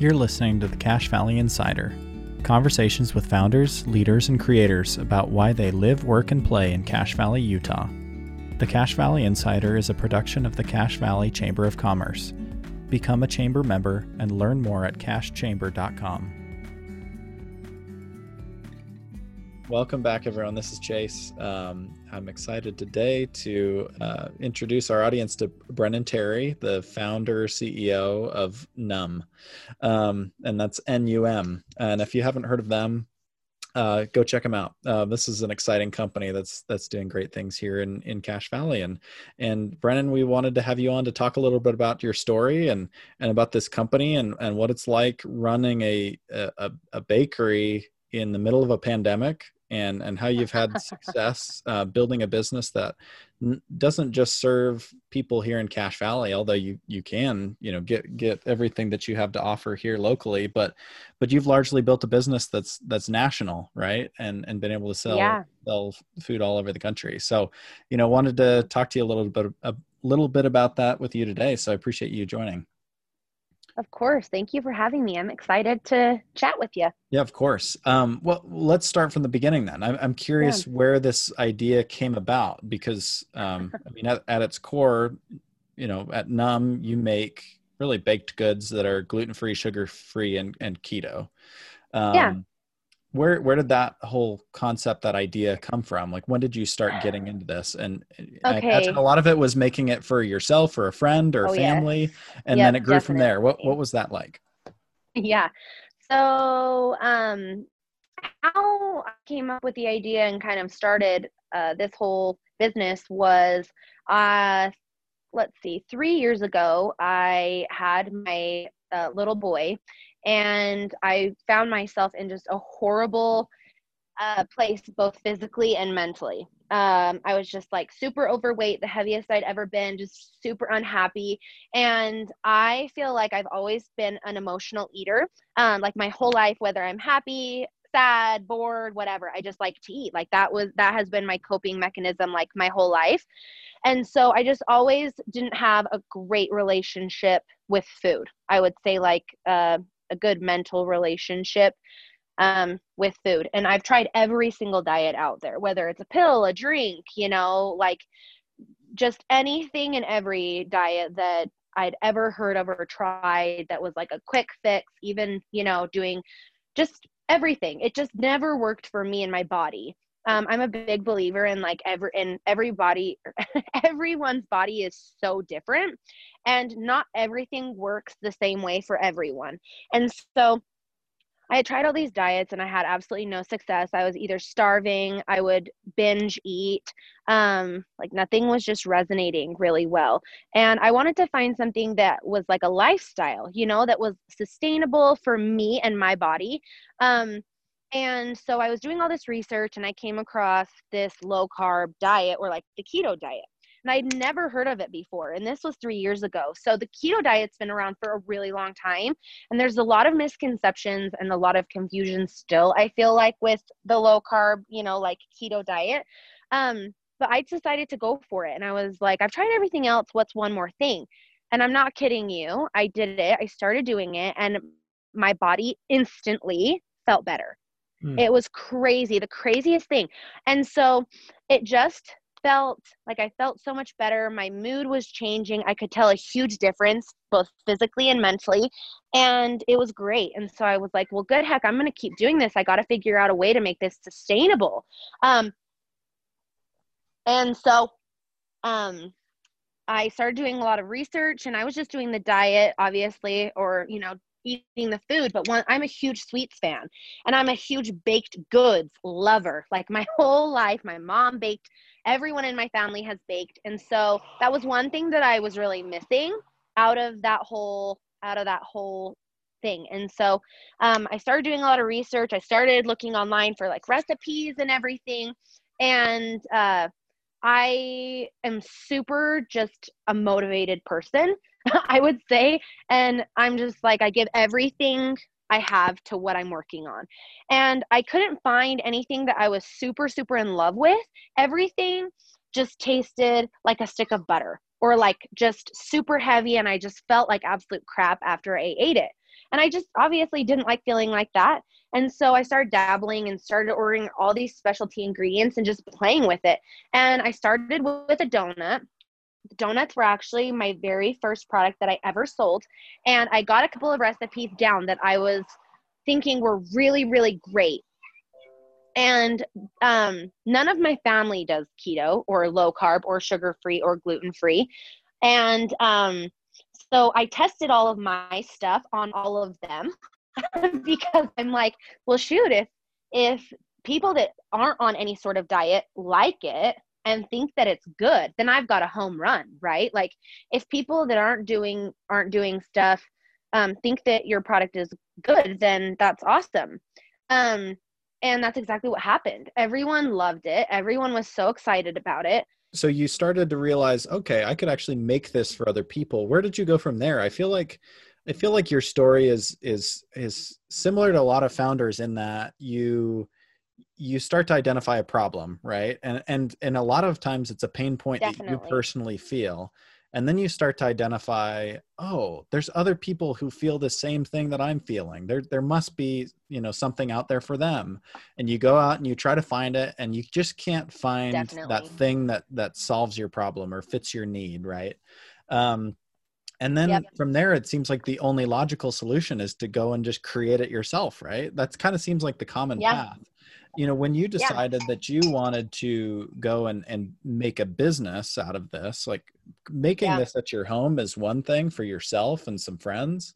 You're listening to the Cache Valley Insider conversations with founders, leaders, and creators about why they live, work, and play in Cache Valley, Utah. The Cache Valley Insider is a production of the Cache Valley Chamber of Commerce. Become a chamber member and learn more at cachechamber.com. Welcome back, everyone. This is Chase. Um, I'm excited today to uh, introduce our audience to Brennan Terry, the founder CEO of NUM, um, and that's N-U-M. And if you haven't heard of them, uh, go check them out. Uh, this is an exciting company that's that's doing great things here in in Cache Valley. And and Brennan, we wanted to have you on to talk a little bit about your story and and about this company and and what it's like running a a, a bakery in the middle of a pandemic and and how you've had success uh, building a business that n- doesn't just serve people here in Cache Valley, although you you can you know get get everything that you have to offer here locally, but but you've largely built a business that's that's national, right? And and been able to sell yeah. sell food all over the country. So you know wanted to talk to you a little bit a little bit about that with you today. So I appreciate you joining. Of course. Thank you for having me. I'm excited to chat with you. Yeah, of course. Um, well, let's start from the beginning then. I'm, I'm curious yeah. where this idea came about because, um, I mean, at, at, its core, you know, at NUM, you make really baked goods that are gluten free, sugar free, and, and keto. Um, yeah where where did that whole concept that idea come from like when did you start getting into this and okay. i imagine a lot of it was making it for yourself or a friend or oh, family yes. and yep, then it grew definitely. from there what what was that like yeah so um how i came up with the idea and kind of started uh, this whole business was uh let's see three years ago i had my uh, little boy and I found myself in just a horrible uh, place, both physically and mentally. Um, I was just like super overweight, the heaviest I'd ever been, just super unhappy. And I feel like I've always been an emotional eater, um, like my whole life, whether I'm happy, sad, bored, whatever. I just like to eat. Like that was that has been my coping mechanism like my whole life. And so I just always didn't have a great relationship with food. I would say like uh, a good mental relationship um, with food. And I've tried every single diet out there, whether it's a pill, a drink, you know, like just anything and every diet that I'd ever heard of or tried that was like a quick fix, even, you know, doing just everything. It just never worked for me and my body. Um, I'm a big believer in like every in everybody everyone's body is so different and not everything works the same way for everyone. And so I had tried all these diets and I had absolutely no success. I was either starving, I would binge eat, um, like nothing was just resonating really well. And I wanted to find something that was like a lifestyle, you know, that was sustainable for me and my body. Um, and so I was doing all this research and I came across this low carb diet or like the keto diet and I'd never heard of it before. And this was three years ago. So the keto diet's been around for a really long time. And there's a lot of misconceptions and a lot of confusion still, I feel like, with the low carb, you know, like keto diet. Um, but I decided to go for it. And I was like, I've tried everything else. What's one more thing? And I'm not kidding you. I did it. I started doing it, and my body instantly felt better. Mm. It was crazy, the craziest thing. And so it just felt like I felt so much better. My mood was changing. I could tell a huge difference, both physically and mentally. And it was great. And so I was like, well, good heck, I'm going to keep doing this. I got to figure out a way to make this sustainable. Um, and so um, I started doing a lot of research and I was just doing the diet, obviously, or, you know, eating the food but one i'm a huge sweets fan and i'm a huge baked goods lover. Like my whole life my mom baked everyone in my family has baked and so that was one thing that i was really missing out of that whole out of that whole thing. And so um, i started doing a lot of research. I started looking online for like recipes and everything. And uh, i am super just a motivated person i would say and i'm just like i give everything I have to what I'm working on. And I couldn't find anything that I was super, super in love with. Everything just tasted like a stick of butter or like just super heavy. And I just felt like absolute crap after I ate it. And I just obviously didn't like feeling like that. And so I started dabbling and started ordering all these specialty ingredients and just playing with it. And I started with a donut. Donuts were actually my very first product that I ever sold. And I got a couple of recipes down that I was thinking were really, really great. And um, none of my family does keto or low carb or sugar free or gluten free. And um, so I tested all of my stuff on all of them because I'm like, well, shoot, if if people that aren't on any sort of diet like it and think that it's good, then I've got a home run, right? Like if people that aren't doing aren't doing stuff um, think that your product is good, then that's awesome. Um, and that's exactly what happened. Everyone loved it. Everyone was so excited about it. So you started to realize, okay, I could actually make this for other people. Where did you go from there? I feel like I feel like your story is is is similar to a lot of founders in that you you start to identify a problem, right? And and and a lot of times it's a pain point Definitely. that you personally feel and then you start to identify oh there's other people who feel the same thing that i'm feeling there there must be you know something out there for them and you go out and you try to find it and you just can't find Definitely. that thing that that solves your problem or fits your need right um and then yep. from there it seems like the only logical solution is to go and just create it yourself right that's kind of seems like the common yeah. path you know when you decided yeah. that you wanted to go and and make a business out of this like making yeah. this at your home is one thing for yourself and some friends.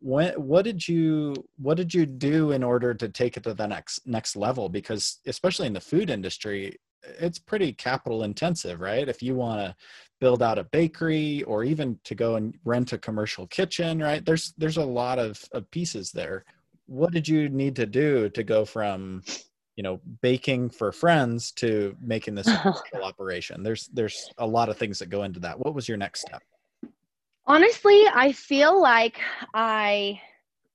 When what did you what did you do in order to take it to the next next level? Because especially in the food industry it's pretty capital intensive right? If you want to build out a bakery or even to go and rent a commercial kitchen right? There's there's a lot of, of pieces there. What did you need to do to go from you know baking for friends to making this operation. There's there's a lot of things that go into that. What was your next step? Honestly i feel like i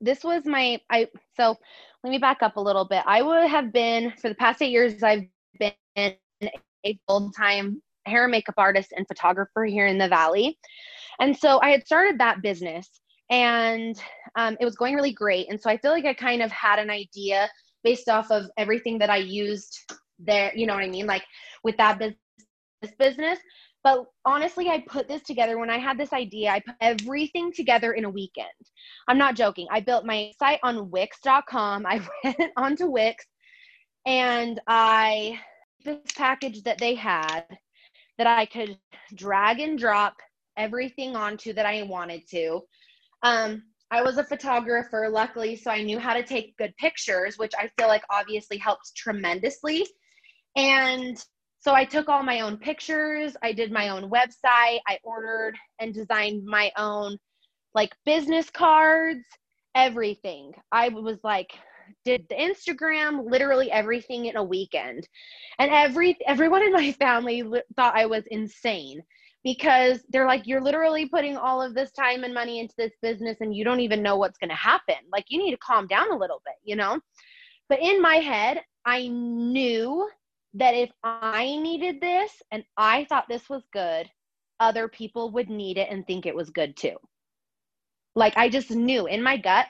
this was my i so let me back up a little bit. I would have been for the past eight years i've been a full-time hair and makeup artist and photographer here in the valley. And so i had started that business and um, it was going really great. And so i feel like i kind of had an idea based off of everything that I used there. You know what I mean? Like with that business, business. But honestly, I put this together when I had this idea. I put everything together in a weekend. I'm not joking. I built my site on Wix.com. I went onto Wix and I this package that they had that I could drag and drop everything onto that I wanted to. Um, I was a photographer, luckily, so I knew how to take good pictures, which I feel like obviously helps tremendously. And so I took all my own pictures, I did my own website, I ordered and designed my own like business cards, everything. I was like, did the Instagram, literally everything in a weekend. And every everyone in my family thought I was insane because they're like you're literally putting all of this time and money into this business and you don't even know what's going to happen. Like you need to calm down a little bit you know? But in my head i knew that if i needed this and i thought this was good other people would need it and think it was good too. Like i just knew in my gut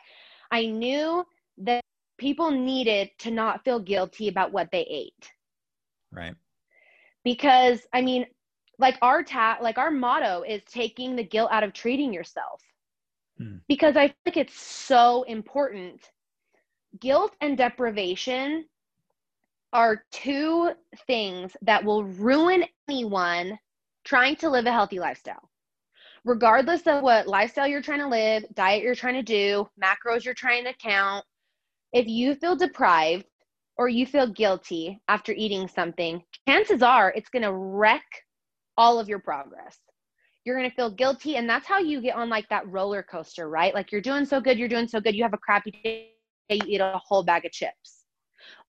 i knew that people needed to not feel guilty about what they ate. Right. Because i mean like our ta like our motto is taking the guilt out of treating yourself. Hmm. because i think it's so important. Guilt and deprivation are two things that will ruin anyone trying to live a healthy lifestyle. Regardless of what lifestyle you're trying to live diet you're trying to do macros you're trying to count if you feel deprived or you feel guilty after eating something chances are it's going to wreck all of your progress. You're going to feel guilty. And that's how you get on like that roller coaster, right? Like you're doing so good, you're doing so good. You have a crappy day, you eat a whole bag of chips.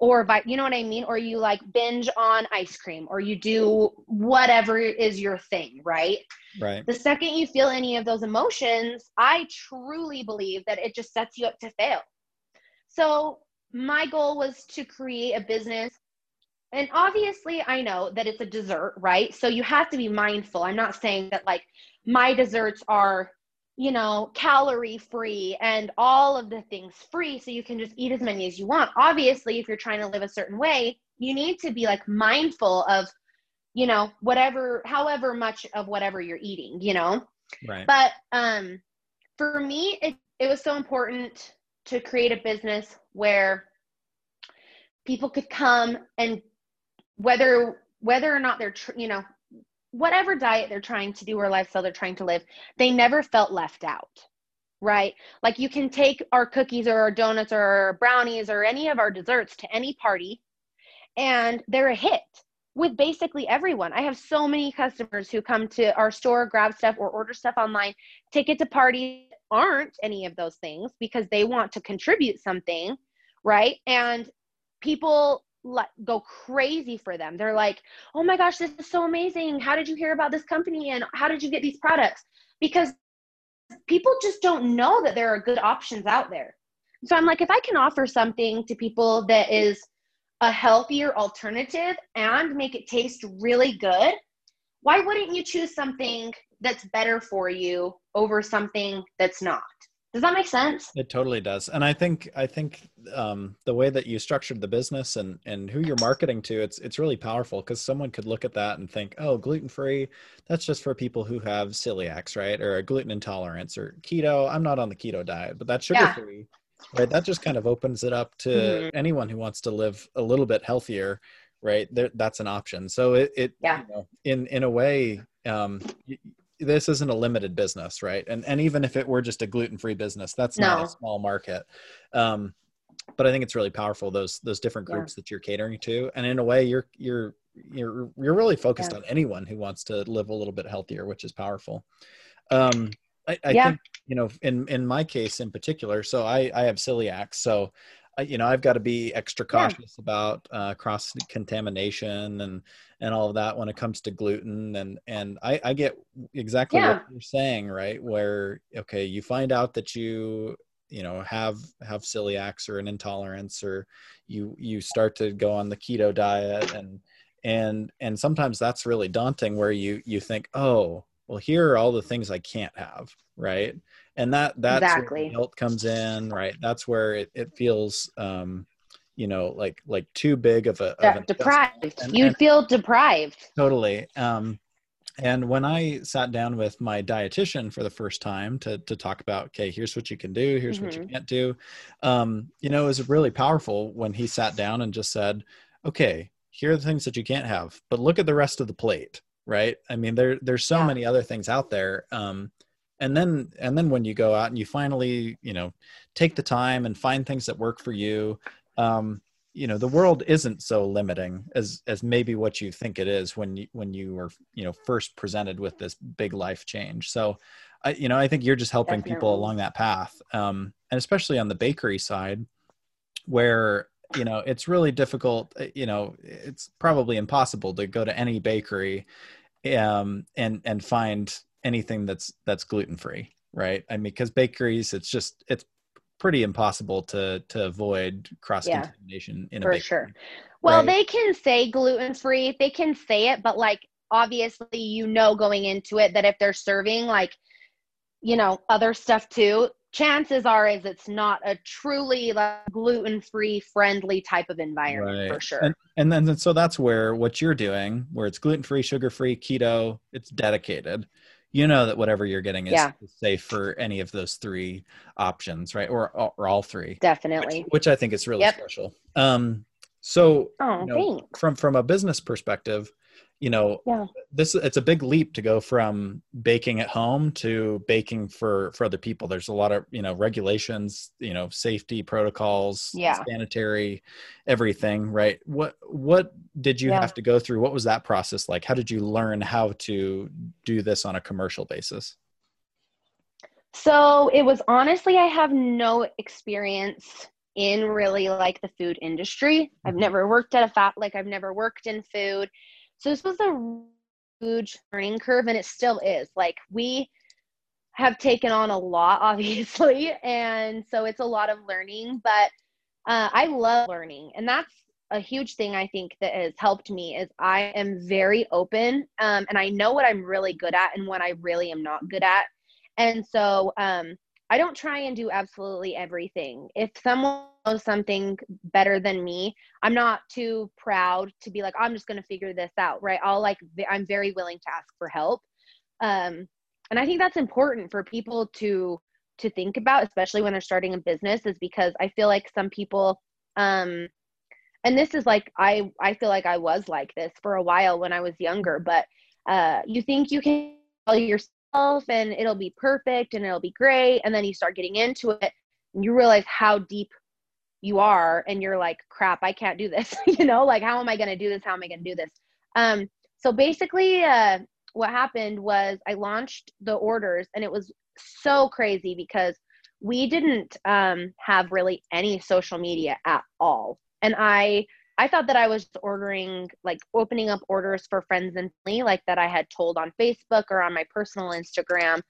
Or, you know what I mean? Or you like binge on ice cream, or you do whatever is your thing, right? Right. The second you feel any of those emotions, I truly believe that it just sets you up to fail. So, my goal was to create a business and obviously i know that it's a dessert right so you have to be mindful i'm not saying that like my desserts are you know, calorie free and all of the things free so you can just eat as many as you want. Obviously, if you're trying to live a certain way, you need to be like mindful of, you know, whatever, however much of whatever you're eating, you know? Right. But um, for me, it, it was so important to create a business where people could come and whether whether or not they're tr- you know whatever diet they're trying to do or lifestyle they're trying to live, they never felt left out. Right? Like you can take our cookies or our donuts or our brownies or any of our desserts to any party and they're a hit with basically everyone. I have so many customers who come to our store, grab stuff or order stuff online, take it to parties aren't any of those things because they want to contribute something, right? And people let go crazy for them. They're like, "Oh my gosh, this is so amazing. How did you hear about this company and how did you get these products?" Because people just don't know that there are good options out there. So I'm like, if I can offer something to people that is a healthier alternative and make it taste really good, why wouldn't you choose something that's better for you over something that's not? Does that make sense? It totally does. And I think I think um, the way that you structured the business and and who you're marketing to, it's it's really powerful because someone could look at that and think, oh, gluten free, that's just for people who have celiacs, right, or a gluten intolerance, or keto. I'm not on the keto diet, but that's sugar free, yeah. right? That just kind of opens it up to mm-hmm. anyone who wants to live a little bit healthier, right? There, that's an option. So it, it yeah. You know, in in a way, um, this isn't a limited business, right? And and even if it were just a gluten free business, that's no. not a small market. Um, but I think it's really powerful those those different groups yeah. that you're catering to, and in a way, you're you're you're you're really focused yeah. on anyone who wants to live a little bit healthier, which is powerful. Um, I, I yeah. think you know in in my case in particular, so I I have celiac, so you know i've got to be extra cautious yeah. about uh, cross contamination and and all of that when it comes to gluten and and i i get exactly yeah. what you're saying right where okay you find out that you you know have have celiacs or an intolerance or you you start to go on the keto diet and and and sometimes that's really daunting where you you think oh well here are all the things i can't have right and that that's exactly. where guilt comes in right that's where it, it feels um you know like like too big of a of deprived and, you'd and feel deprived totally um and when i sat down with my dietitian for the first time to to talk about okay here's what you can do here's mm-hmm. what you mm-hmm. can't do um you know it was really powerful when he sat down and just said okay here are the things that you can't have but look at the rest of the plate right i mean there there's so yeah. many other things out there um and then and then when you go out and you finally you know take the time and find things that work for you um, you know the world isn't so limiting as as maybe what you think it is when you when you were you know first presented with this big life change so i you know i think you're just helping Definitely. people along that path um, and especially on the bakery side where you know it's really difficult uh, you know it's probably impossible to go to any bakery um, and and find anything that's that's gluten free, right? I mean, because bakeries, it's just it's pretty impossible to to avoid cross contamination yeah, in a for bakery, sure. Well, right? they can say gluten free, they can say it, but like obviously, you know, going into it that if they're serving like you know other stuff too chances are is it's not a truly like gluten-free friendly type of environment right. for sure and, and then so that's where what you're doing where it's gluten-free sugar-free keto it's dedicated you know that whatever you're getting is, yeah. safe for any of those three options, right? Or or all three. Definitely. Which, which I think is really yep. special. Um, so oh, you know, from from a business perspective, you know yeah. this it's a big leap to go from baking at home to baking for for other people there's a lot of you know regulations you know safety protocols yeah. sanitary everything right what what did you yeah. have to go through what was that process like how did you learn how to do this on a commercial basis so it was honestly i have no experience in really like the food industry i've mm-hmm. never worked at a fat like i've never worked in food so this was a huge learning curve, and it still is. Like we have taken on a lot, obviously, and so it's a lot of learning. But uh, I love learning, and that's a huge thing I think that has helped me is I am very open, um, and I know what I'm really good at and what I really am not good at. And so um, I don't try and do absolutely everything. If someone knows something better than me, I'm not too proud to be like, I'm just going to figure this out, right? I'll like, I'm very willing to ask for help. Um, and I think that's important for people to to think about, especially when they're starting a business, is because I feel like some people, um, and this is like I I feel like I was like this for a while when I was younger, but uh, you think you can tell yourself and it'll be perfect and it'll be great. And then you start getting into it and you realize how deep you are and you're like, crap, I can't do this. you know, like, how am I going to do this? How am I going to do this? Um, so basically, uh, what happened was I launched the orders and it was so crazy because we didn't um, have really any social media at all. And I I thought that I was ordering, like opening up orders for friends and family, like that I had told on Facebook or on my personal Instagram.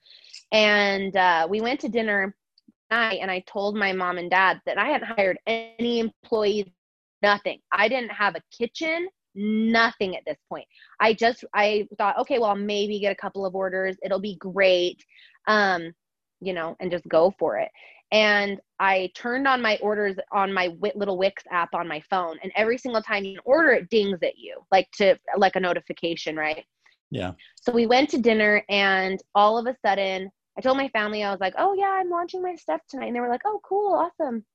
And uh, we went to dinner night, and I told my mom and dad that I hadn't hired any employees, nothing. I didn't have a kitchen, nothing at this point. I just I thought, okay, well, I'll maybe get a couple of orders. It'll be great. Um, you know, and just go for it and I turned on my orders on my little Wix app on my phone, and every single time you order, it dings at you, like to like a notification, right? Yeah. So we went to dinner, and all of a sudden, I told my family I was like, "Oh yeah, I'm launching my stuff tonight," and they were like, "Oh cool, awesome,"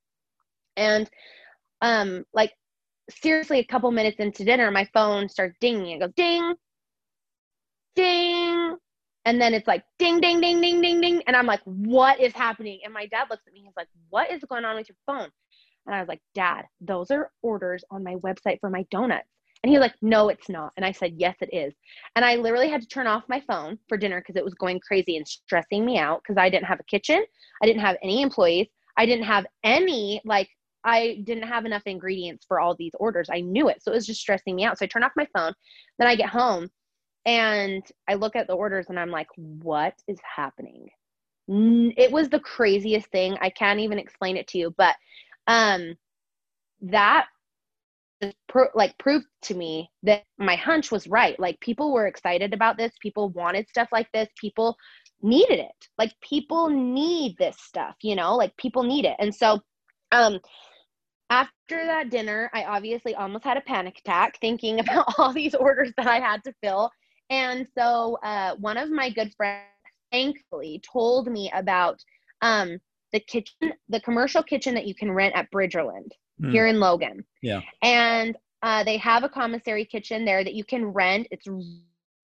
and um, like seriously, a couple minutes into dinner, my phone starts dinging. It goes ding, ding, and then it's like ding, ding, ding, ding, ding, ding. And I'm like, what is happening? And my dad looks at me. He's like, what is going on with your phone? And I was like, Dad, those are orders on my website for my donuts. And he was like, No, it's not. And I said, Yes, it is. And I literally had to turn off my phone for dinner because it was going crazy and stressing me out because I didn't have a kitchen. I didn't have any employees. I didn't have any, like, I didn't have enough ingredients for all these orders. I knew it. So it was just stressing me out. So I turned off my phone. Then I get home and I look at the orders and I'm like, what is happening? It was the craziest thing. I can't even explain it to you, but um, that pro- like proved to me that my hunch was right. Like people were excited about this. People wanted stuff like this. People needed it. Like people need this stuff, you know, like people need it. And so, um, after that dinner, I obviously almost had a panic attack thinking about all these orders that I had to fill and so uh, one of my good friends, thankfully, told me about um, the kitchen, the commercial kitchen that you can rent at Bridgerland mm. here in Logan. Yeah. And uh, they have a commissary kitchen there that you can rent. It's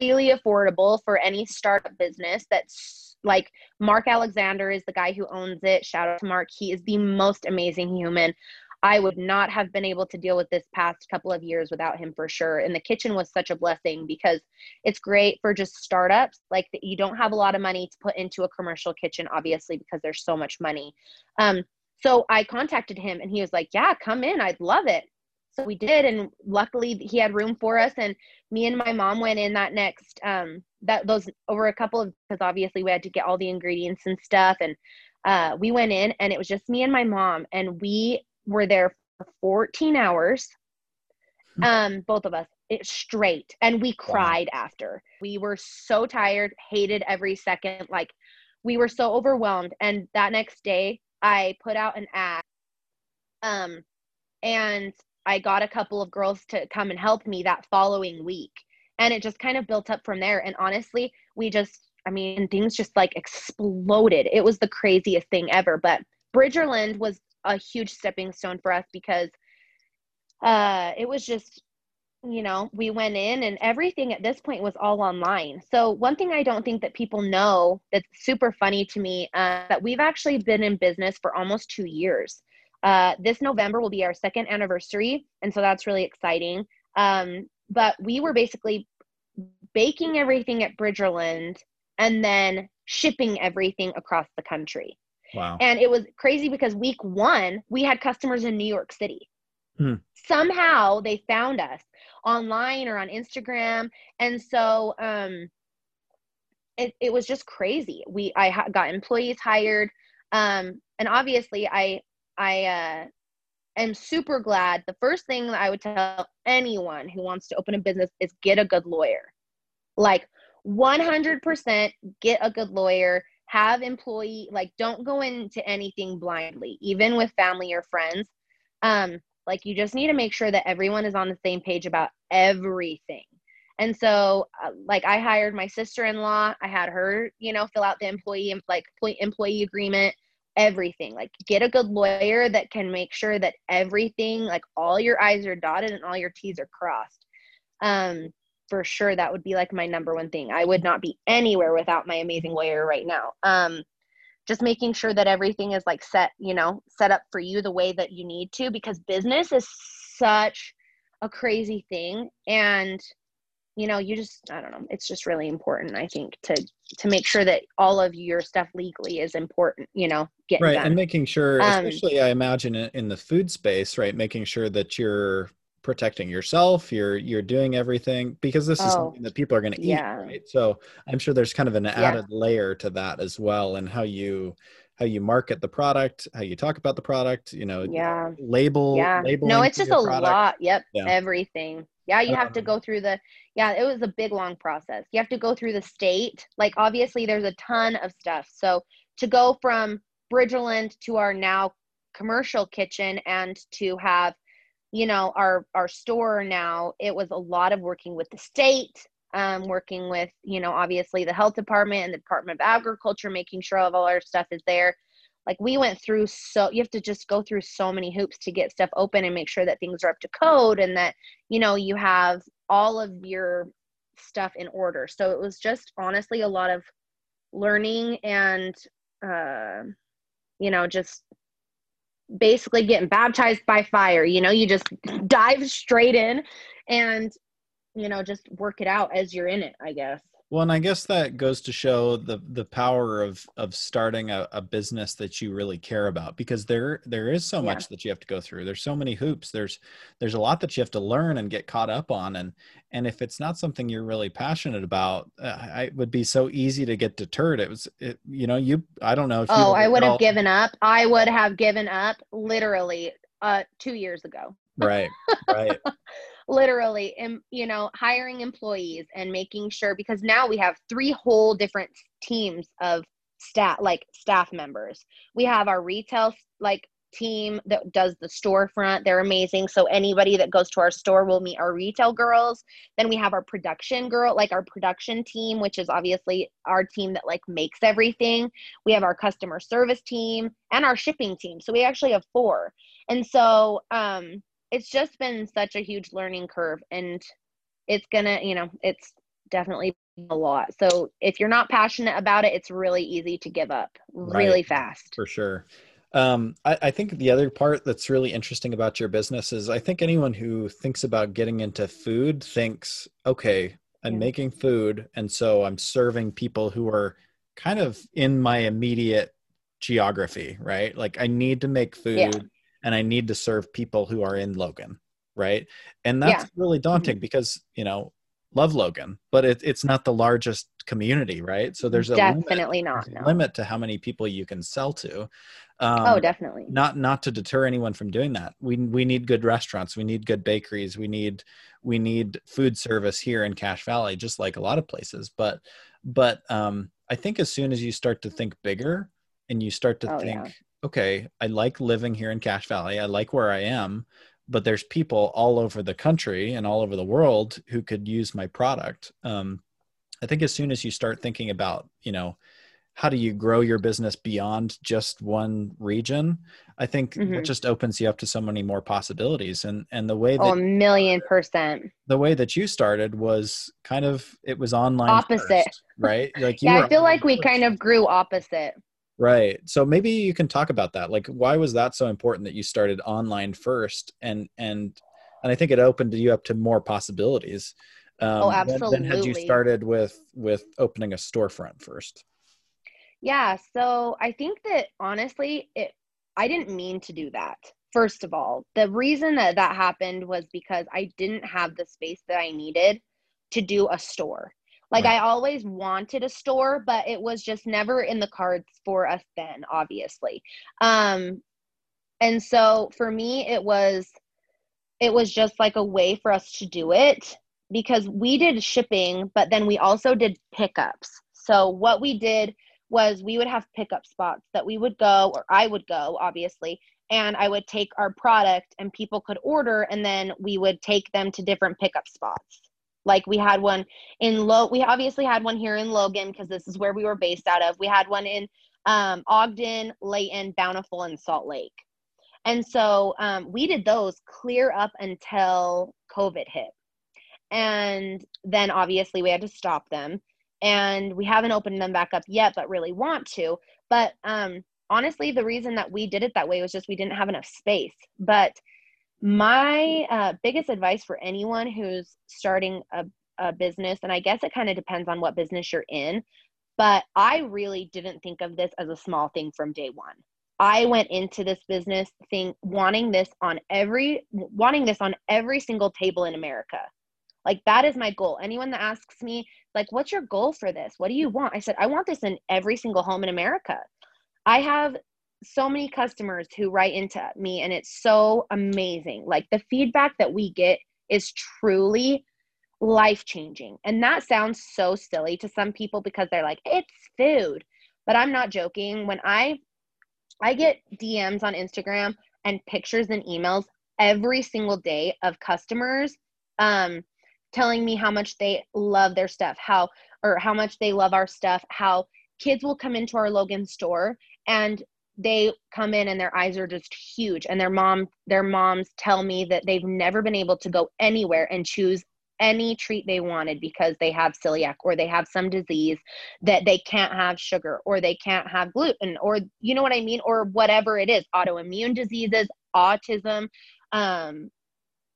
really affordable for any startup business that's like Mark Alexander is the guy who owns it. Shout out to Mark. He is the most amazing human. I would not have been able to deal with this past couple of years without him for sure. And the kitchen was such a blessing because it's great for just startups. Like you don't have a lot of money to put into a commercial kitchen, obviously, because there's so much money. Um, so I contacted him and he was like, Yeah, come in. I'd love it. So we did. And luckily he had room for us. And me and my mom went in that next, um, that those over a couple of, because obviously we had to get all the ingredients and stuff. And uh, we went in and it was just me and my mom. And we were there for 14 hours hmm. um both of us it, straight and we cried wow. after we were so tired hated every second like we were so overwhelmed and that next day i put out an ad um and i got a couple of girls to come and help me that following week and it just kind of built up from there and honestly we just i mean things just like exploded it was the craziest thing ever but bridgerland was a huge stepping stone for us because uh, it was just you know we went in and everything at this point was all online. So one thing i don't think that people know that's super funny to me uh, that we've actually been in business for almost two years. Uh, this november will be our second anniversary and so that's really exciting. Um, but we were basically baking everything at bridgerland and then shipping everything across the country Wow. And it was crazy because week one, we had customers in New York City. Hmm. Somehow they found us online or on Instagram. And so um, it, it was just crazy. We I ha- got employees hired. Um, and obviously I I uh, am super glad. The first thing that I would tell anyone who wants to open a business is get a good lawyer. Like 100% get a good lawyer have employee like don't go into anything blindly even with family or friends. Um like you just need to make sure that everyone is on the same page about everything. And so uh, like i hired my sister-in-law. I had her you know fill out the employee and like employee agreement everything. Like get a good lawyer that can make sure that everything like all your i's are dotted and all your t's are crossed. Um for sure that would be like my number one thing. I would not be anywhere without my amazing lawyer right now. Um just making sure that everything is like set you know set up for you the way that you need to because business is such a crazy thing. And you know you just i don't know it's just really important i think to to make sure that all of your stuff legally is important you know getting right done. and making sure um, especially i imagine in the food space right making sure that you're protecting yourself you're you're doing everything because this is oh, something that people are going to eat yeah. right so i'm sure there's kind of an added yeah. layer to that as well and how you how you market the product how you talk about the product you know yeah label yeah no it's just a product. lot yep yeah. everything yeah, you have to um, go through the yeah, it was a big long process. You have to go through the state. Like obviously there's a ton of stuff. So to go from Bridgerland to our now commercial kitchen and to have you know our our store now it was a lot of working with the state um, working with you know obviously the health department and the department of agriculture making sure all our stuff is there. Like we went through so you have to just go through so many hoops to get stuff open and make sure that things are up to code and that you know you have all of your stuff in order. So it was just honestly a lot of learning and uh you know just basically getting baptized by fire you know you just dive straight in and you know just work it out as you're in it i guess well, and I guess that goes to show the the power of of starting a, a business that you really care about because there there is so yeah. much that you have to go through. There's so many hoops. There's there's a lot that you have to learn and get caught up on. And and if it's not something you're really passionate about, uh, it would be so easy to get deterred. It was, it, you know, you I don't know. if Oh, I would have given up. I would have given up literally uh two years ago. Right. Right. literally you know hiring employees and making sure because now we have three whole different teams of staff like staff members. We have our retail like team that does the storefront. They're amazing. So anybody that goes to our store will meet our retail girls. Then we have our production girl like our production team which is obviously our team that like makes everything. We have our customer service team and our shipping team. So we actually have four. And so um it's just been such a huge learning curve and it's gonna you know it's definitely a lot so if you're not passionate about it it's really easy to give up really right. fast for sure um, I, I, think the other part that's really interesting about your business is I think anyone who thinks about getting into food thinks, okay, I'm yeah. making food, and so I'm serving people who are kind of in my immediate geography, right? Like I need to make food. Yeah and I need to serve people who are in Logan, right? And that's yeah. really daunting mm-hmm. because you know love Logan, but it, it's not the largest community, right? So there's a definitely limit, not no. limit to how many people you can sell to. Um, oh, definitely. Not not to deter anyone from doing that. We we need good restaurants. We need good bakeries. We need we need food service here in Cache Valley, just like a lot of places. But but um, I think as soon as you start to think bigger and you start to oh, think, yeah okay, I like living here in Cache Valley. I like where I am, but there's people all over the country and all over the world who could use my product. Um, I think as soon as you start thinking about, you know, how do you grow your business beyond just one region? I think mm-hmm. it just opens you up to so many more possibilities. And and the way that oh, a million percent the way that you started was kind of it was online opposite, first, right? Like yeah, I feel like we first. kind of grew opposite. Right. So maybe you can talk about that. Like why was that so important that you started online first and and and I think it opened you up to more possibilities. Um, oh, absolutely. Than, than had you started with with opening a storefront first. Yeah. So I think that honestly, it I didn't mean to do that. First of all, the reason that that happened was because I didn't have the space that I needed to do a store. Like right. I always wanted a store, but it was just never in the cards for us then, obviously. Um and so for me it was it was just like a way for us to do it because we did shipping, but then we also did pickups. So what we did was we would have pickup spots that we would go, or I would go, obviously, and I would take our product and people could order, and then we would take them to different pickup spots. Like we had one in Lo, we obviously had one here in Logan because this is where we were based out of. We had one in um, Ogden, Layton, Bountiful, and Salt Lake. And so um, we did those clear up until COVID hit. And then obviously we had to stop them and we haven't opened them back up yet but really want to but um honestly the reason that we did it that way was just we didn't have enough space but my uh, biggest advice for anyone who's starting a, a business and i guess it kind of depends on what business you're in but i really didn't think of this as a small thing from day one i went into this business thing wanting this on every wanting this on every single table in america like that is my goal. Anyone that asks me, like, what's your goal for this? What do you want? I said, I want this in every single home in America. I have so many customers who write into me and it's so amazing. Like the feedback that we get is truly life changing. And that sounds so silly to some people because they're like, it's food. But I'm not joking. When I I get DMs on Instagram and pictures and emails every single day of customers um telling me how much they love their stuff, how or how much they love our stuff, how kids will come into our Logan store and they come in and their eyes are just huge. And their mom their moms tell me that they've never been able to go anywhere and choose any treat they wanted because they have celiac or they have some disease that they can't have sugar or they can't have gluten or you know what I mean? Or whatever it is autoimmune diseases autism um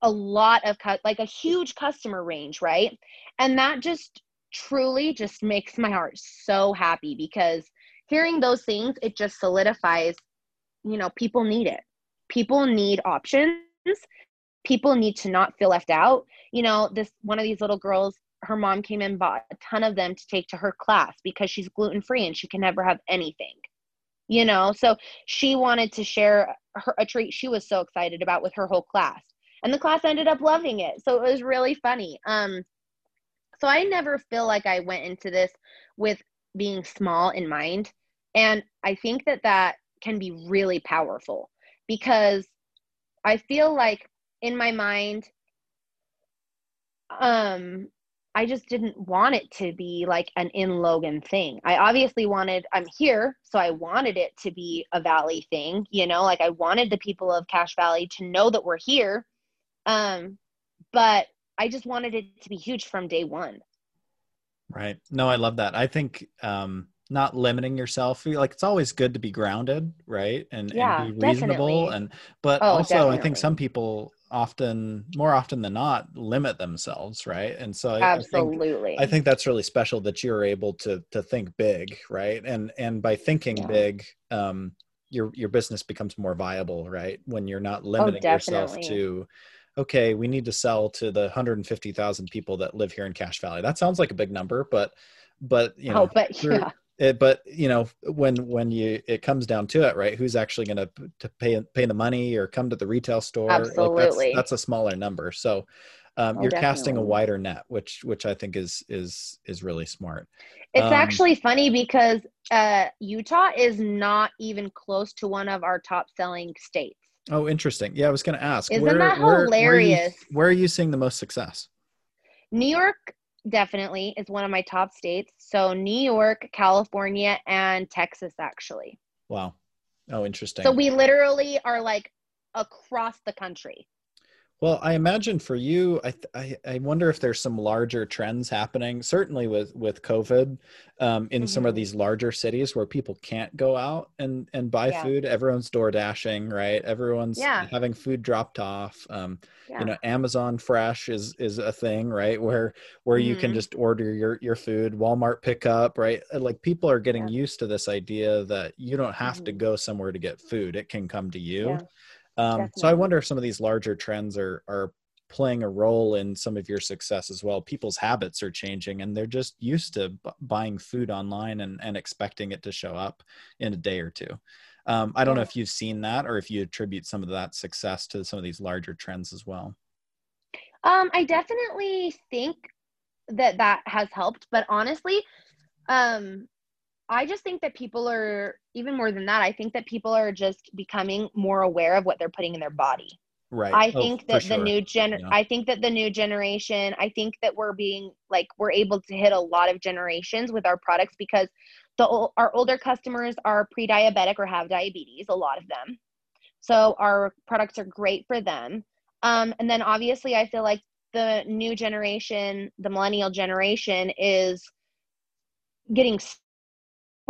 a lot of cut like a huge customer range right? And that just truly just makes my heart so happy because hearing those things it just solidifies you know people need it. People need options. People need to not feel left out. You know this one of these little girls her mom came and bought a ton of them to take to her class because she's gluten free and she can never have anything you know? So she wanted to share her a treat she was so excited about with her whole class. And the class ended up loving it. So it was really funny. Um so i never feel like i went into this with being small in mind and i think that that can be really powerful because i feel like in my mind um I just didn't want it to be like an in Logan thing. I obviously wanted, I'm here, so I wanted it to be a Valley thing, you know, like I wanted the people of Cache Valley to know that we're here um, but I just wanted it to be huge from day one. Right. No, I love that. I think um, not limiting yourself, like it's always good to be grounded, right? And, yeah, and be reasonable. Definitely. And but oh, also, definitely. I think some people often, more often than not, limit themselves, right? And so, absolutely, I think, I think that's really special that you're able to to think big, right? And and by thinking yeah. big, um, your your business becomes more viable, right? When you're not oh, limiting oh, yourself to okay, we need to sell to the 150,000 people that live here in Cache Valley. That sounds like a big number, but but you know, oh, but yeah. It, but you know when when you it comes down to it right who's actually going to to pay pay the money or come to the retail store absolutely like that's, that's a smaller number so um, oh, you're definitely. casting a wider net which which i think is is is really smart it's um, actually funny because uh, utah is not even close to one of our top selling states Oh, interesting. Yeah, I was going to ask. Isn't where, that hilarious? Where, where, are you, where, are you, seeing the most success? New York definitely is one of my top states. So New York, California, and Texas actually. Wow. Oh, interesting. So we literally are like across the country. Well, I imagine for you, I, I, I wonder if there's some larger trends happening. Certainly with with COVID, um, in mm-hmm. some of mm-hmm. these larger cities where people can't go out and and buy yeah. food. Everyone's door dashing, right? Everyone's yeah. having food dropped off. Um, yeah. You know, Amazon Fresh is is a thing, right? Where where mm-hmm. you can mm-hmm. just order your your food. Walmart pickup, right? Like people are getting used to this idea that you don't have mm-hmm. to go somewhere to get food; it can come to you. Um, so I wonder if some of these larger trends are are playing a role in some of your success as well. People's habits are changing and they're just used to b- buying food online and, and expecting it to show up in a day or two. Um, I don't know if you've seen that or if you attribute some of that success to some of these larger trends as well. Um, I definitely think that that has helped, but honestly, um, I just think that people are even more than that. I think that people are just becoming more aware of what they're putting in their body. Right. I Oh, think that the sure. new gen Yeah. I think that the new generation, I think that we're being like we're able to hit a lot of generations with our products because the our older customers are pre-diabetic or have diabetes, a lot of them. So our products are great for them. Um, and then obviously I feel like the new generation, the millennial generation is getting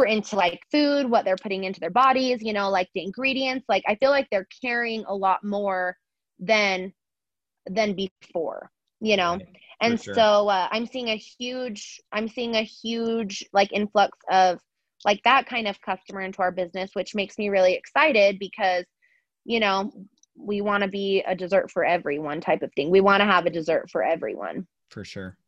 into like food, what they're putting into their bodies, you know, like the ingredients. Like I feel like they're caring a lot more than than before, you know. Right. And sure. so uh, I'm seeing a huge I'm seeing a huge like influx of like that kind of customer into our business, which makes me really excited because you know, we want to be a dessert for everyone type of thing. We want to have a dessert for everyone. for sure.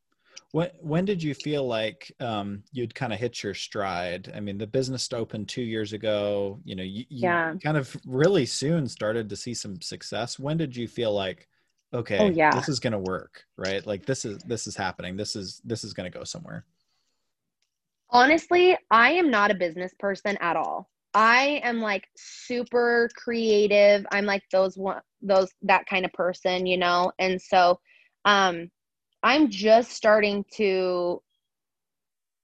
When when did you feel like um, you'd kind of hit your stride? I mean, the business opened two years ago. You know, you, you Yeah. kind of really soon started to see some success. When did you feel like, okay, Oh, yeah. this is going to work, right? Like this is this is happening. This is this is going to go somewhere. Honestly, I am not a business person at all. I am like super creative. I'm like those one those that kind of person, you know. And so um I'm just starting to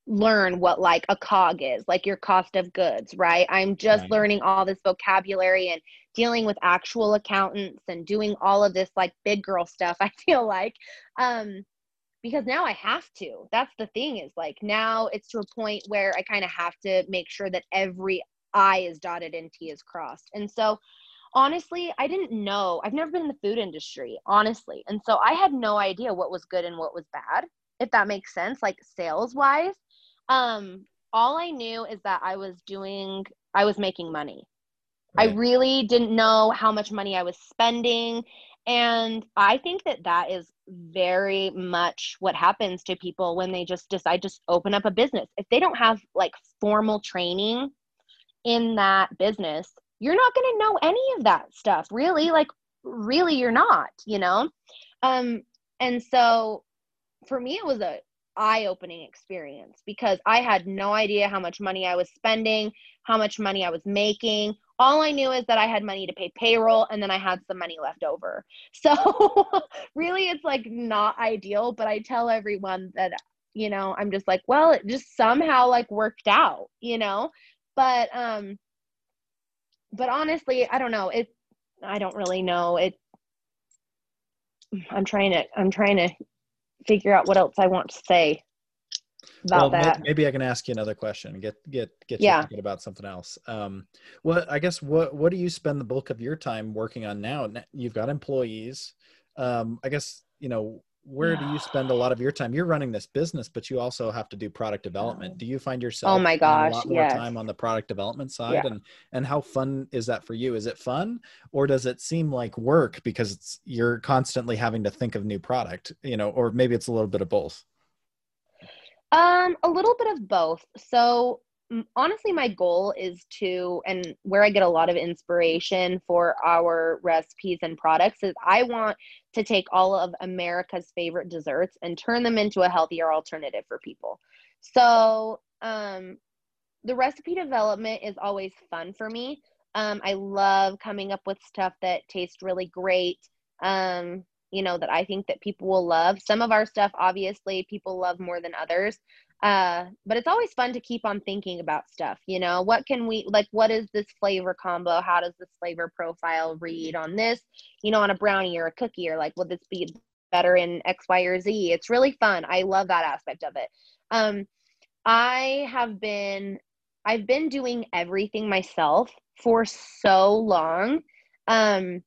learn what like a cog is, like your cost of goods, right? I'm just Right. learning all this vocabulary and dealing with actual accountants and doing all of this like big girl stuff, I feel like. Um because now I have to. That's the thing is like now it's to a point where I kind of have to make sure that every I is dotted and T is crossed. And so honestly, I didn't know. I've never been in the food industry, honestly. And so I had no idea what was good and what was bad, if that makes sense, like sales wise. Um all I knew is that I was doing I was making money. I really didn't know how much money I was spending. And I think that that is very much what happens to people when they just decide to open up a business. If they don't have like formal training in that business, you're not going to know any of that stuff, really. Like, really, you're not, you know? Um, and so for me, it was a eye-opening experience because I had no idea how much money I was spending, how much money I was making. All I knew is that I had money to pay payroll and then I had some money left over. So really it's like not ideal, but I tell everyone that you know, I'm just like, well, it just somehow like worked out, you know? But um but honestly, I don't know. It I don't really know. It I'm trying to I'm trying to figure out what else I want to say about well, that. maybe I can ask you another question. Get get get you Yeah. thinking about something else. Um, what I guess what what do you spend the bulk of your time working on now? You've got employees. Um, I guess you know where do you spend a lot of your time? You're running this business, but you also have to do product development. Do you find yourself Oh my spending a gosh, lot more yes. time on the product development side? Yeah. And and how fun is that for you? Is it fun, or does it seem like work because it's you're constantly having to think of new product? You know, or maybe it's a little bit of both. Um, a little bit of both. So honestly, my goal is to, and where I get a lot of inspiration for our recipes and products is I want to take all of America's favorite desserts and turn them into a healthier alternative for people. So, um, the recipe development is always fun for me. Um, I love coming up with stuff that tastes really great. Um, you know, that I think that people will love. Some of our stuff, obviously, people love more than others. Uh, but it's always fun to keep on thinking about stuff. You know, what can we like? What is this flavor combo? How does this flavor profile read on this? You know, on a brownie or a cookie, or like, will this be better in X, Y, or Z? It's really fun. I love that aspect of it. Um, I have been I've been doing everything myself for so long. Um,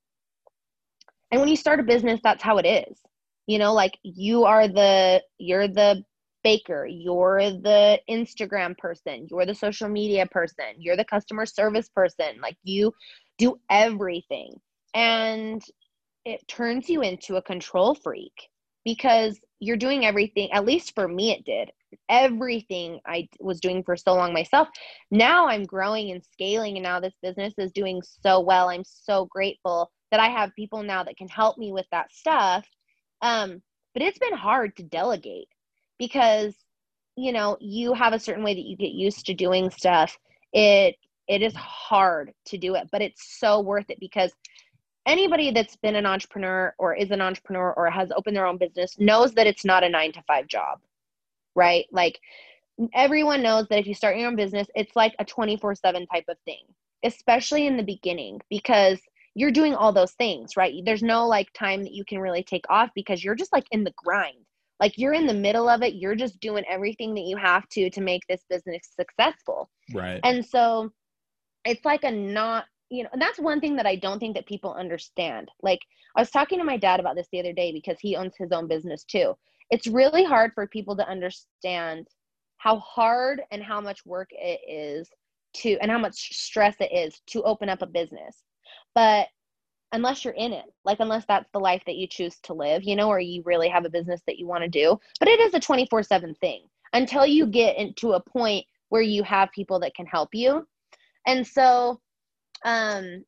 and when you start a business, that's how it is. You know, like you are the you're the baker, you're the Instagram person, you're the social media person, you're the customer service person. Like you do everything. And it turns you into a control freak because you're doing everything, at least for me, it did everything I was doing for so long myself. Now I'm growing and scaling, and now this business is doing so well. I'm so grateful that I have people now that can help me with that stuff. Um, but it's been hard to delegate because you know you have a certain way that you get used to doing stuff it it is hard to do it but it's so worth it because anybody that's been an entrepreneur or is an entrepreneur or has opened their own business knows that it's not a 9 to 5 job right? Like everyone knows that if you start your own business it's like a 24/7 type of thing especially in the beginning because you're doing all those things right? There's no like time that you can really take off because you're just like in the grind like you're in the middle of it you're just doing everything that you have to to make this business successful. Right. And so it's like a not you know and that's one thing that i don't think that people understand. Like i was talking to my dad about this the other day because he owns his own business too. It's really hard for people to understand how hard and how much work it is to and how much stress it is to open up a business. But unless you're in it like unless that's the life that you choose to live you know or you really have a business that you want to do but it is a 24/7 thing until you get into a point where you have people that can help you and so um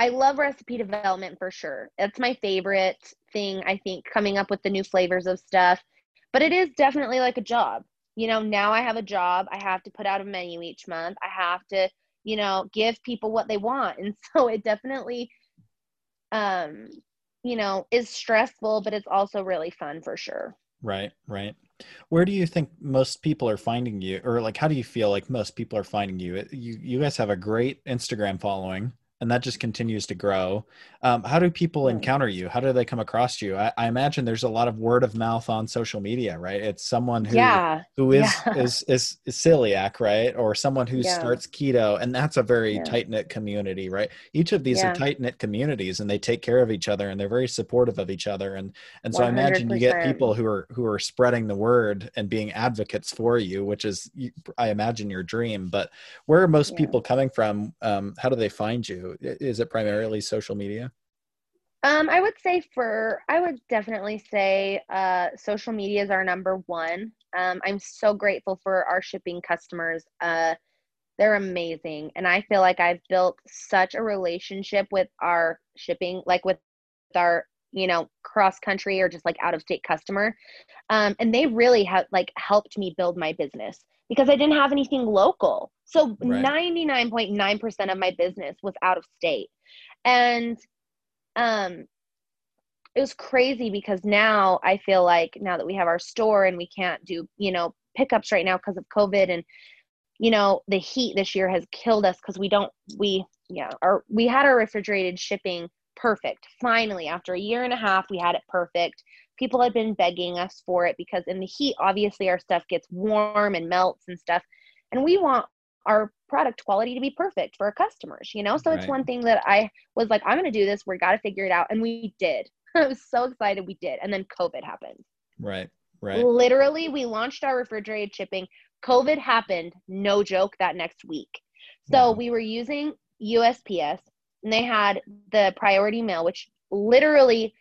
I love recipe development for sure. It's my favorite thing, I think, coming up with the new flavors of stuff. But it is definitely like a job. You know, now I have a job. I have to put out a menu each month. I have to you know give people what they want. And so it definitely um you know is stressful but it's also really fun for sure. Right right. Where do you think most people are finding you? Or like how do you feel like most people are finding you? You you guys have a great instagram following and that just continues to grow. Um, how do people encounter you? How do they come across you? I, I, imagine there's a lot of word of mouth on social media, right? It's someone who yeah. who is, yeah. is, is is celiac, right, or someone who yeah. starts keto, and that's a very tight knit community, right? Each of these are tight knit communities, and they take care of each other, and they're very supportive of each other, and and so 100%. I imagine you get people who are who are spreading the word and being advocates for you, which is I imagine your dream. But where are most people coming from? Um, how do they find you? Is it primarily social media? Um, I would say for I would definitely say uh, social media is our number one. Um, I'm so grateful for our shipping customers. Uh, they're amazing, and I feel like I've built such a relationship with our shipping, like with our you know cross country or just like out of state customer, um, and they really have like helped me build my business because I didn't have anything local. So 99.9% of my business was out of state. And um it was crazy because now I feel like now that we have our store and we can't do, you know, pickups right now because of COVID and you know, the heat this year has killed us because we don't we yeah, our we had our refrigerated shipping perfect. Finally, after a year and a half, we had it perfect people had been begging us for it because in the heat obviously our stuff gets warm and melts and stuff and we want our product quality to be perfect for our customers you know? So right. it's one thing that i was like i'm going to do this. We got to figure it out. And we did. I was so excited we did. And then covid happened. Right right. Literally we launched our refrigerated shipping. Covid happened no joke that next week. So wow. we were using usps and they had the priority mail which literally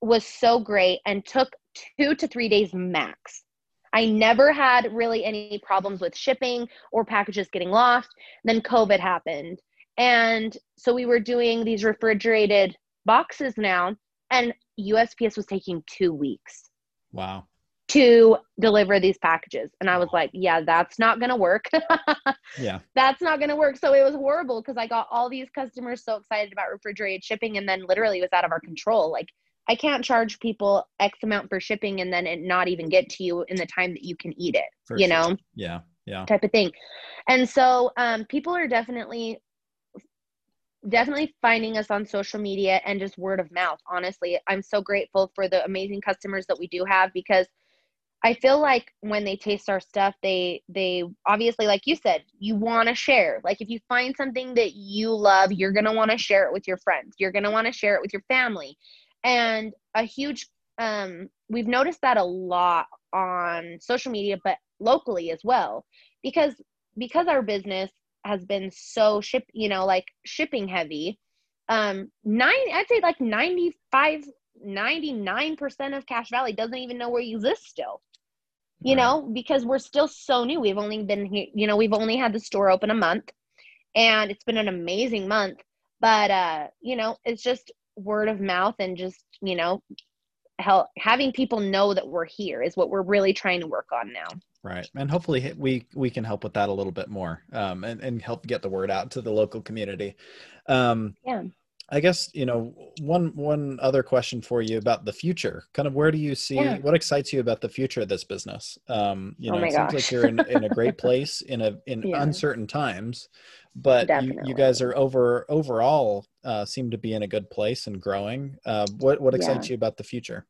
was so great and took two to three days max. I never had really any problems with shipping or packages getting lost. Then COVID happened. And so we were doing these refrigerated boxes now, and USPS was taking two weeks. Wow. To deliver these packages. And I was like, yeah, that's not going to work. yeah. That's not going to work. So it was horrible because I got all these customers so excited about refrigerated shipping, and then literally it was out of our control. Like, I can't charge people X amount for shipping and then it not even get to you in the time that you can eat it, for you sure. know? Yeah. Yeah. Type of thing. And so um, people are definitely definitely finding us on social media and just word of mouth honestly i'm so grateful for the amazing customers that we do have because i feel like when they taste our stuff they they obviously like you said you want to share like if you find something that you love you're going to want to share it with your friends you're going to want to share it with your family and a huge um, we've noticed that a lot on social media but locally as well because because our business has been so ship you know like shipping heavy um nine i'd say like 95 99% of cache valley doesn't even know we exist still you right. know because we're still so new we've only been here you know we've only had the store open a month and it's been an amazing month but uh you know it's just word of mouth and just you know help having people know that we're here is what we're really trying to work on now right and hopefully we we can help with that a little bit more um, and, and help get the word out to the local community um, yeah I guess you know one one other question for you about the future. Kind of where do you see yeah. what excites you about the future of this business? Um, you oh know, oh it seems like you're in, in a great place in a in yeah. uncertain times, but you, you, guys are over overall uh, seem to be in a good place and growing. Uh, what what excites yeah. you about the future?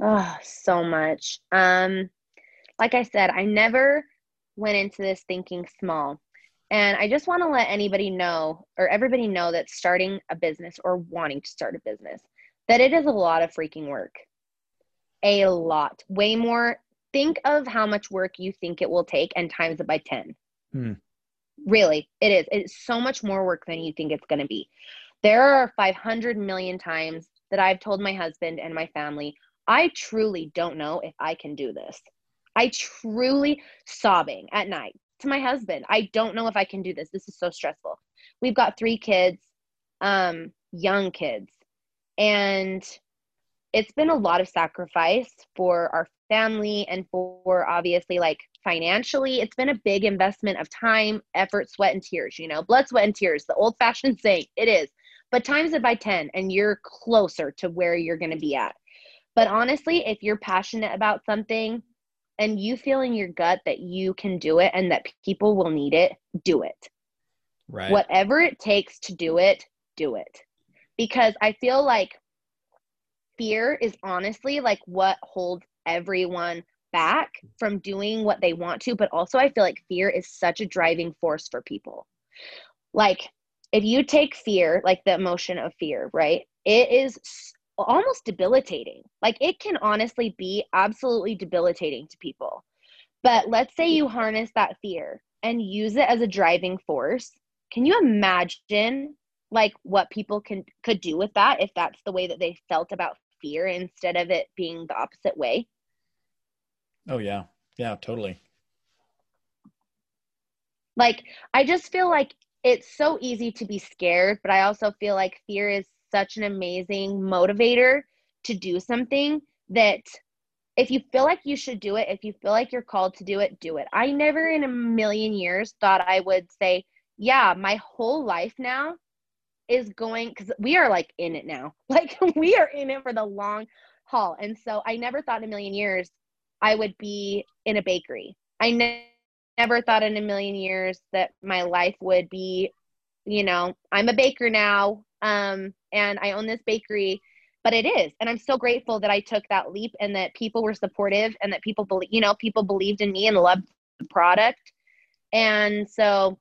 Oh, so much. Um, like I said, I never went into this thinking small. And I just want to let anybody know, or everybody know, that starting a business or wanting to start a business, that it is a lot of freaking work. A lot. Way more. Think of how much work you think it will take and times it by 10. Hmm. Really, it is. It's so much more work than you think it's going to be. There are 500 million times that I've told my husband and my family, I truly don't know if I can do this. I truly sobbing at night to my husband, I don't know if I can do this. This is so stressful. We've got three kids, um, young kids, and it's been a lot of sacrifice for our family and for obviously like financially. It's been a big investment of time, effort, sweat, and tears, you know, blood, sweat, and tears, the old fashioned saying. It is. But times it by 10 and you're closer to where you're going to be at. But honestly, if you're passionate about something, and you feel in your gut that you can do it and that people will need it, do it. Right. Whatever it takes to do it, do it. Because I feel like fear is honestly like what holds everyone back from doing what they want to, but also I feel like fear is such a driving force for people. Like if you take fear, like the emotion of fear, right? It is almost debilitating. Like it can honestly be absolutely debilitating to people. But let's say you harness that fear and use it as a driving force. Can you imagine like what people can could do with that if that's the way that they felt about fear instead of it being the opposite way? Oh yeah. Yeah, totally. Like I just feel like it's so easy to be scared, but I also feel like fear is such an amazing motivator to do something that if you feel like you should do it, if you feel like you're called to do it, do it. I never in a million years thought I would say, yeah, my whole life now is going because we are like in it now. Like we are in it for the long haul. And so I never thought in a million years I would be in a bakery. I ne- never thought in a million years that my life would be, you know, I'm a baker now um, and I own this bakery. But it is, and I'm so grateful that I took that leap and that people were supportive and that people believe, you know, people believed in me and loved the product. And so,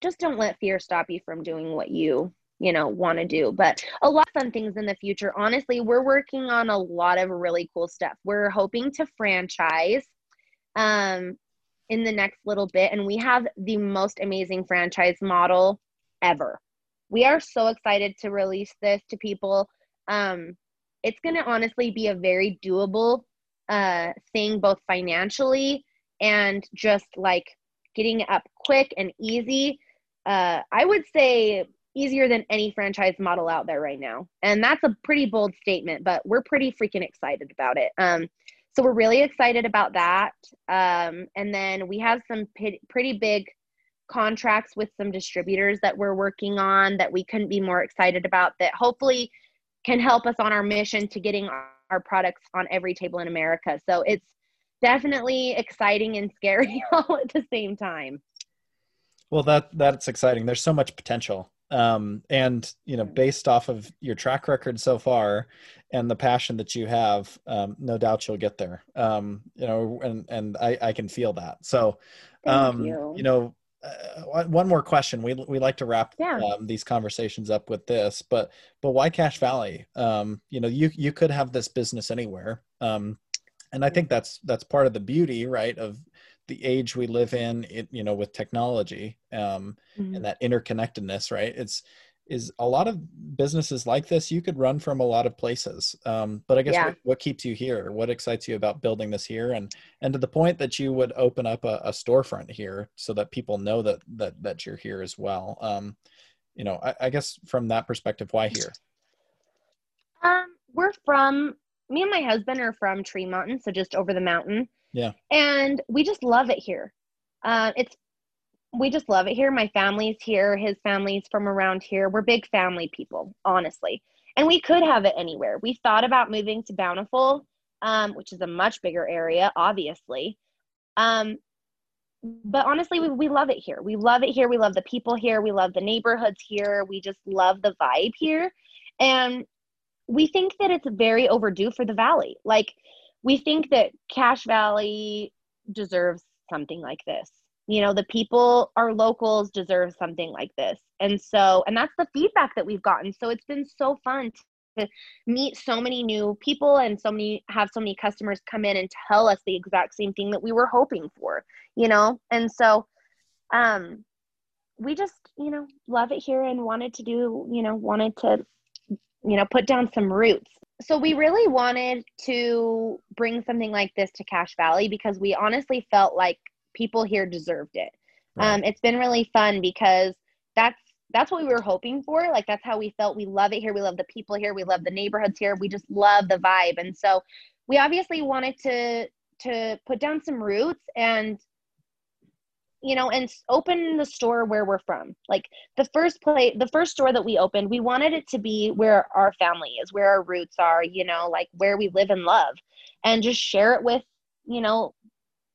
just don't let fear stop you from doing what you you know want to do but a lot of fun things in the future honestly we're working on a lot of really cool stuff we're hoping to franchise um in the next little bit and we have the most amazing franchise model ever we are so excited to release this to people. Um, it's going to honestly be a very doable uh, thing, both financially and just like getting up quick and easy. Uh, I would say easier than any franchise model out there right now. And that's a pretty bold statement, but we're pretty freaking excited about it. Um, so we're really excited about that. Um, and then we have some p- pretty big contracts with some distributors that we're working on that we couldn't be more excited about that hopefully can help us on our mission to getting our products on every table in America. So it's definitely exciting and scary all at the same time. Well, that that's exciting. There's so much potential. Um, and you know, based off of your track record so far and the passion that you have, um, no doubt you'll get there. Um, you know, and and I, I can feel that. So, um, you. you know, uh, one more question. We we like to wrap yeah. um, these conversations up with this, but but why Cache Valley? Um, you know, you you could have this business anywhere, um, and I think that's that's part of the beauty, right, of the age we live in. It, you know, with technology um, mm-hmm. and that interconnectedness, right? It's is a lot of businesses like this you could run from a lot of places um, but i guess yeah. what, what, keeps you here what excites you about building this here and and to the point that you would open up a, a storefront here so that people know that that that you're here as well um, you know I, I, guess from that perspective why here um we're from me and my husband are from Tremonton, so just over the mountain. Yeah. And we just love it here. Uh, it's we just love it here. My family's here. His family's from around here. We're big family people, honestly. And we could have it anywhere. We thought about moving to Bountiful, um, which is a much bigger area, obviously. Um, but honestly, we, we love it here. We love it here. We love the people here. We love the neighborhoods here. We just love the vibe here. And we think that it's very overdue for the valley. Like we think that Cache Valley deserves something like this. You know, the people, our locals deserve something like this. And so, and that's the feedback that we've gotten. So it's been so fun to meet so many new people and so many have so many customers come in and tell us the exact same thing that we were hoping for, you know? And so um we just, you know, love it here and wanted to do, you know, wanted to you know, put down some roots. So we really wanted to bring something like this to Cache Valley because we honestly felt like people here deserved it. Right. Um, it's been really fun because that's that's what we were hoping for. Like that's how we felt. We love it here. We love the people here. We love the neighborhoods here. We just love the vibe. And so we obviously wanted to to put down some roots and you know and open the store where we're from. Like the first place the first store that we opened we wanted it to be where our family is where our roots are you know like where we live and love and just share it with you know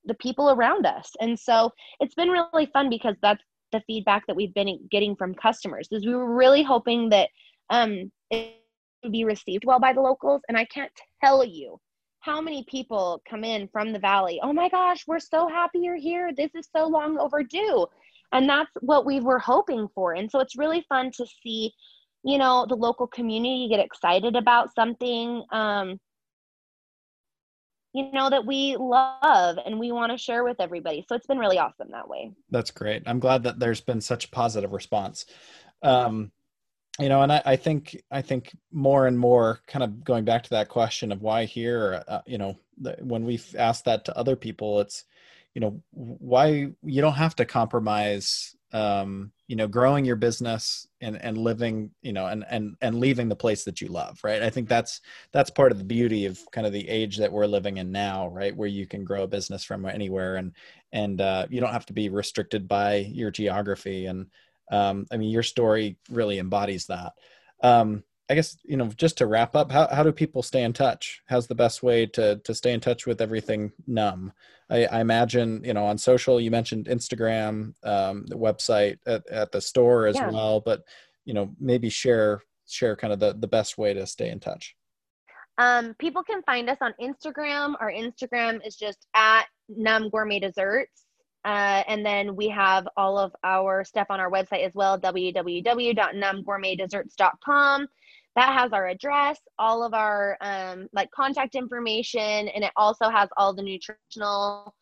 the people around us. And so it's been really fun because that's the feedback that we've been getting from customers is we were really hoping that um it would be received well by the locals and i can't tell you how many people come in from the valley? Oh my gosh we're so happy you're here. This is so long overdue. And that's what we were hoping for. And so it's really fun to see you know the local community get excited about something um, you know that we love and we want to share with everybody. So it's been really awesome that way. That's great. I'm glad that there's been such positive response. Um, you know and I, I, think i think more and more kind of going back to that question of why here uh, you know the, when we've asked that to other people it's you know why you don't have to compromise um, you know growing your business and and living you know and and and leaving the place that you love right? I think that's that's part of the beauty of kind of the age that we're living in now right? Where you can grow a business from anywhere and and uh, you don't have to be restricted by your geography and um, I mean, your story really embodies that. Um, I guess you know, just to wrap up, how how do people stay in touch? How's the best way to to stay in touch with everything Numb? I, I imagine you know on social. You mentioned Instagram, um, the website at, at the store as yeah. well, but you know maybe share share kind of the the best way to stay in touch. Um, people can find us on Instagram. Our Instagram is just at Numb Gourmet Desserts. Uh, and then we have all of our stuff on our website as well www.numbgourmetdesserts.com. That has our address, all of our um, like contact information, and it also has all the nutritional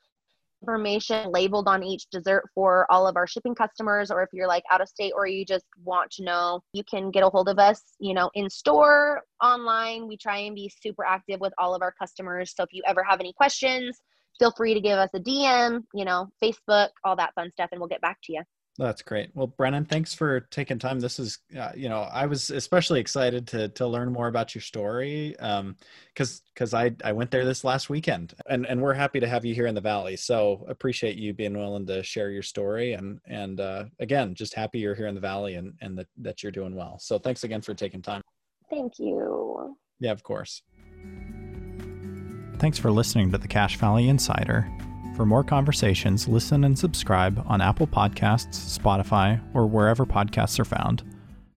information labeled on each dessert for all of our shipping customers or if you're like out of state or you just want to know you can get a hold of us you know in store online we try and be super active with all of our customers so if you ever have any questions feel free to give us a DM, you know, Facebook, all that fun stuff, and we'll get back to you. That's great. Well, Brennan, thanks for taking time. This is, uh, you know, I was especially excited to to learn more about your story, um, because because I I went there this last weekend, and and we're happy to have you here in the Valley. So appreciate you being willing to share your story, and and uh, again, just happy you're here in the Valley, and and that that you're doing well. So thanks again for taking time. Thank you. Yeah, of course. Thanks for listening to the Cache Valley Insider. For more conversations, listen and subscribe on Apple Podcasts, Spotify, or wherever podcasts are found.